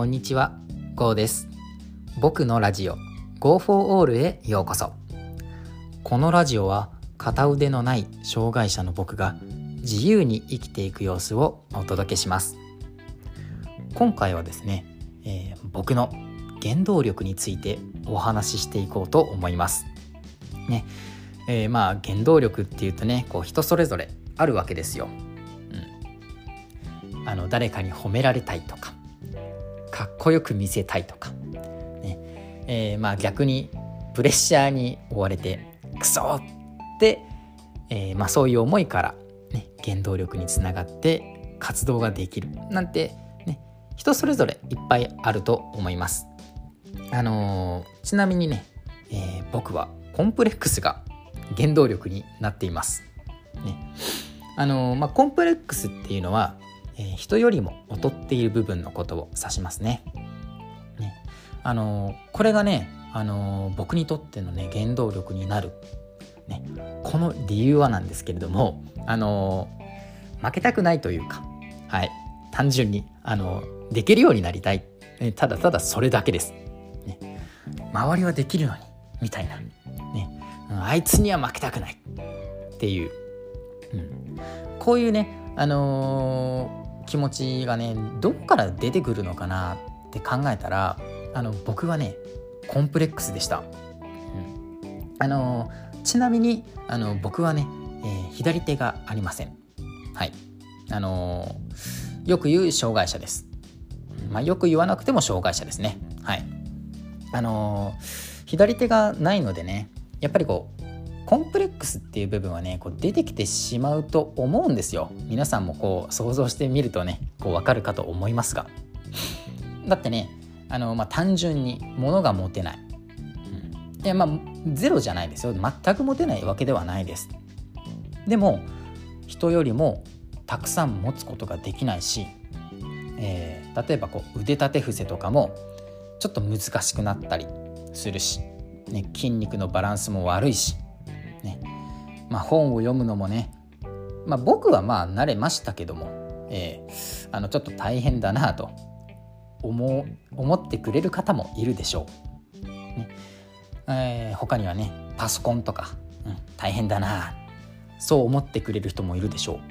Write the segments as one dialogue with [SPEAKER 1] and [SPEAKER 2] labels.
[SPEAKER 1] こんにちは、ゴーです。僕のラジオ Go for All へようこそ。このラジオは片腕のない障害者の僕が自由に生きていく様子をお届けします。今回はですね、えー僕の原動力についてお話ししていこうと思います。ね、えーまあ原動力っていうとね、こう人それぞれあるわけですよ。うん、あの誰かに褒められたいとか、かっこよく見せたいとか、ねえーまあ逆にプレッシャーに追われてクソって、えーまあ、そういう思いから、ね、原動力につながって活動ができるなんて、ね、人それぞれいっぱいあると思います。あのーちなみにね、えー僕はコンプレックスが原動力になっています。ねあのーまあ、コンプレックスっていうのは、え人よりも劣っている部分のことを指しますね。ね。あのこれがね、あの僕にとってのね原動力になる、ね、この理由はなんですけれども、あの負けたくないというか、はい、単純に、あのできるようになりたい、えただただそれだけです。ね、周りはできるのにみたいな、ね、あいつには負けたくない。っていう、うん、こういうね、あのー気持ちがねどこから出てくるのかなって考えたらあの僕はねコンプレックスでした。うんあのーちなみにあの僕はね、えー左手がありません。はい。あのーよく言う障害者です。まあ、よく言わなくても障害者ですね。はい。あのー左手がないのでねやっぱりこうコンプレックスっていう部分はねこう出てきてしまうと思うんですよ。皆さんもこう想像してみるとねこう分かるかと思いますが。だってねあの、まあ、単純に物が持てない、うん、でまあゼロじゃないですよ。全く持てないわけではないです。でも人よりもたくさん持つことができないし、えー例えばこう腕立て伏せとかもちょっと難しくなったりするし、ね、筋肉のバランスも悪いし、まあ、本を読むのもね、まあ、僕はまあ慣れましたけども、えーあのちょっと大変だなと思う思ってくれる方もいるでしょう。ねえー他にはねパソコンとか、うん、大変だなそう思ってくれる人もいるでしょう。うんっ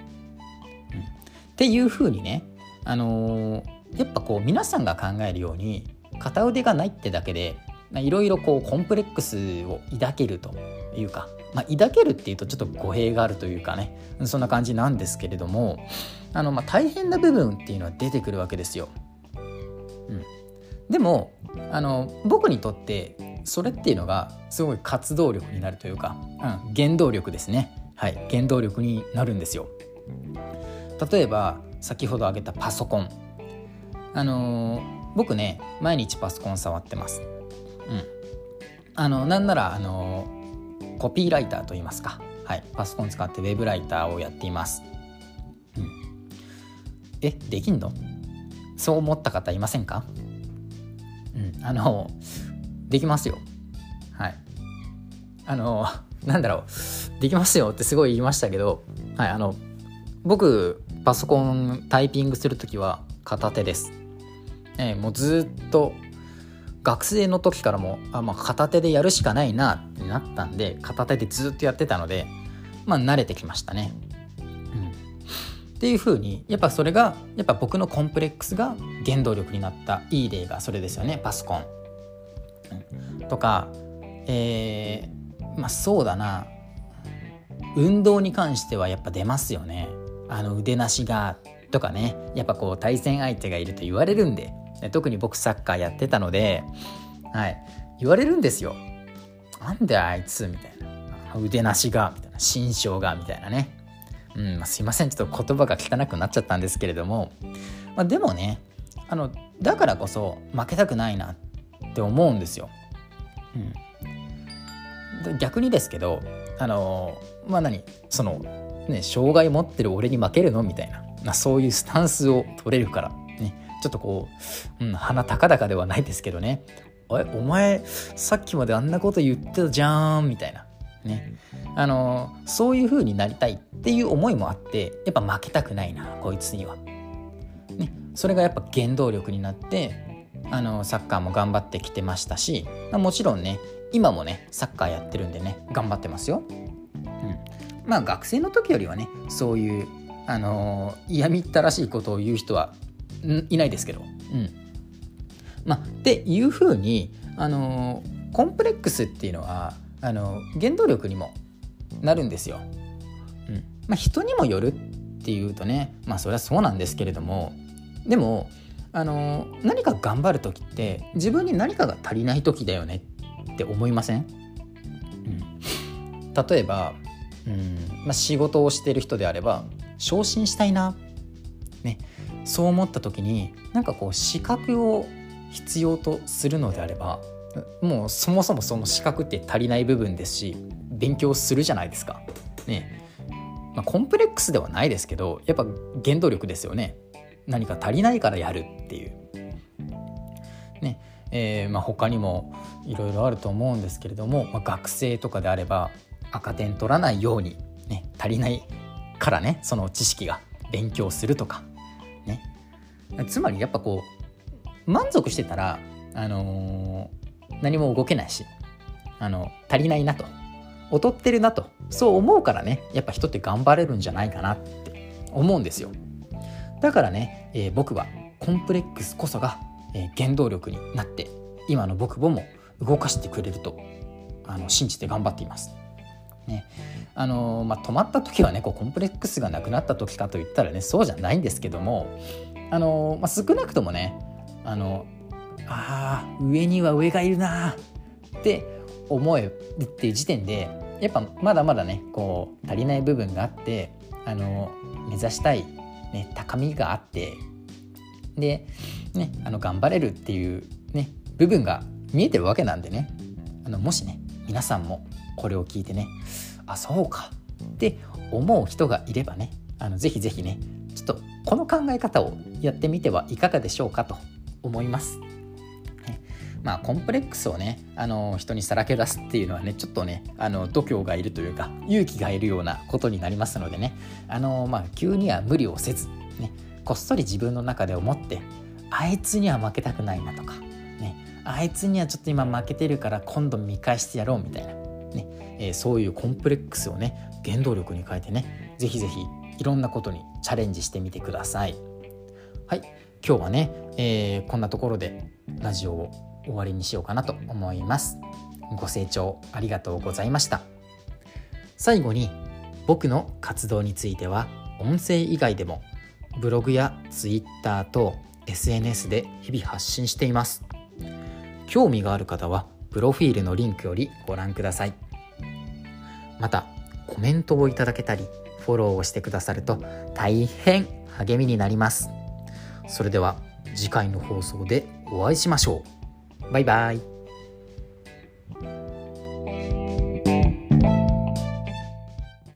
[SPEAKER 1] ていうふうにね、あのーやっぱこう皆さんが考えるように片腕がないってだけでいろいろこうコンプレックスを抱けるというか、まあ、抱けるっていうとちょっと語弊があるというかねそんな感じなんですけれどもあの、まあ、大変な部分っていうのは出てくるわけですよ。うん、でもあの僕にとってそれっていうのがすごい活動力になるというか、うん、原動力ですね。はい、原動力になるんですよ。例えば先ほど挙げたパソコンあのー僕ね毎日パソコン触ってますうん。あのなんならあのコピーライターと言いますか。はい。パソコン使ってウェブライターをやっています、うん、えできんの？そう思った方いませんか？うん。あのできますよ。はい。あのなんだろう。できますよってすごい言いましたけどはい。あの僕パソコンタイピングする時は片手です、えーもうずっと学生の時からもあ、まあ、片手でやるしかないなってなったんで片手でずっとやってたのでまあ慣れてきましたね、うん、っていう風にやっぱそれがやっぱ僕のコンプレックスが原動力になったいい例がそれですよねパソコン、うん。とかえーまあそうだな。運動に関してはやっぱ出ますよね。あの腕なしがとかね。やっぱこう対戦相手がいると言われるんで。特に僕サッカーやってたので、はい、言われるんですよなんであいつ？みたいな腕なしがみたいな心象がみたいなね。うん、まあ、すいません。ちょっと言葉が汚くなっちゃったんですけれども、まあ、でもねあのだからこそ負けたくないなって思うんですよ。うん、逆にですけどあのまあ何？そのね障害持ってる俺に負けるの？みたいな、まあ、そういうスタンスを取れるから。ね。ちょっとこう、うん、鼻高々ではないですけどね「えお前さっきまであんなこと言ってたじゃん」みたいな。ね。あのそういう風になりたいっていう思いもあってやっぱ負けたくないなこいつには。ね、それがやっぱ原動力になってあのサッカーも頑張ってきてましたしもちろんね今もねサッカーやってるんでね頑張ってますよ。うん、まあ学生の時よりはねそういうあの嫌みったらしいことを言う人はいないですけど。うん。まあ、っていうふうに、あのコンプレックスっていうのはあの原動力にもなるんですよ。うん。まあ、人にもよるっていうとねまあそれはそうなんですけれどもでもあの何か頑張る時って自分に何かが足りない時だよねって思いません、うん、例えば、うんまあ、仕事をしてる人であれば昇進したいな、ね、そう思った時になんかこう資格を必要とするのであればもうそもそもその資格って足りない部分ですし勉強するじゃないですか。ねまあ、コンプレックスではないですけどやっぱ原動力ですよね。何か足りないからやるっていう。ねえーまあ、他にもいろいろあると思うんですけれども、まあ、学生とかであれば赤点取らないように、ね、足りないからねその知識が勉強するとか、つまりやっぱこう満足してたら、あのー、何も動けないしあの足りないなと。劣ってるなと。そう思うからねやっぱ人って頑張れるんじゃないかなって思うんですよ。だからね、えー、僕はコンプレックスこそが、えー、原動力になって今の僕も動かしてくれるとあの信じて頑張っています。ね。あのまあ、止まった時はねこうコンプレックスがなくなった時かといったらねそうじゃないんですけども、あのまあ、少なくともねあのあ上には上がいるなって思えるっていう時点でやっぱまだまだねこう足りない部分があってあの目指したいね、高みがあってで、ね、あの頑張れるっていう、ね、部分が見えてるわけなんでねあのもしね皆さんもこれを聞いてねあそうかって思う人がいればねあのぜひぜひねこの考え方をやってみてはいかがでしょうかと思います。まあ、コンプレックスをねあの人にさらけ出すっていうのはねちょっとねあの度胸がいるというか勇気がいるようなことになりますのでねあの、まあ、急には無理をせず、ね、こっそり自分の中で思ってあいつには負けたくないなとか、ね、あいつにはちょっと今負けてるから今度見返してやろうみたいな、ねえー、そういうコンプレックスをね原動力に変えてねぜひぜひいろんなことにチャレンジしてみてください。はい。今日はね、えー、こんなところでラジオを終わりにしようかなと思います。ご清聴ありがとうございました。最後に僕の活動については音声以外でもブログやツイッターと SNS で日々発信しています。興味がある方はプロフィールのリンクよりご覧ください。またコメントをいただけたりフォローをしてくださると大変励みになりますそれでは次回の放送でお会いしましょうバイバイ。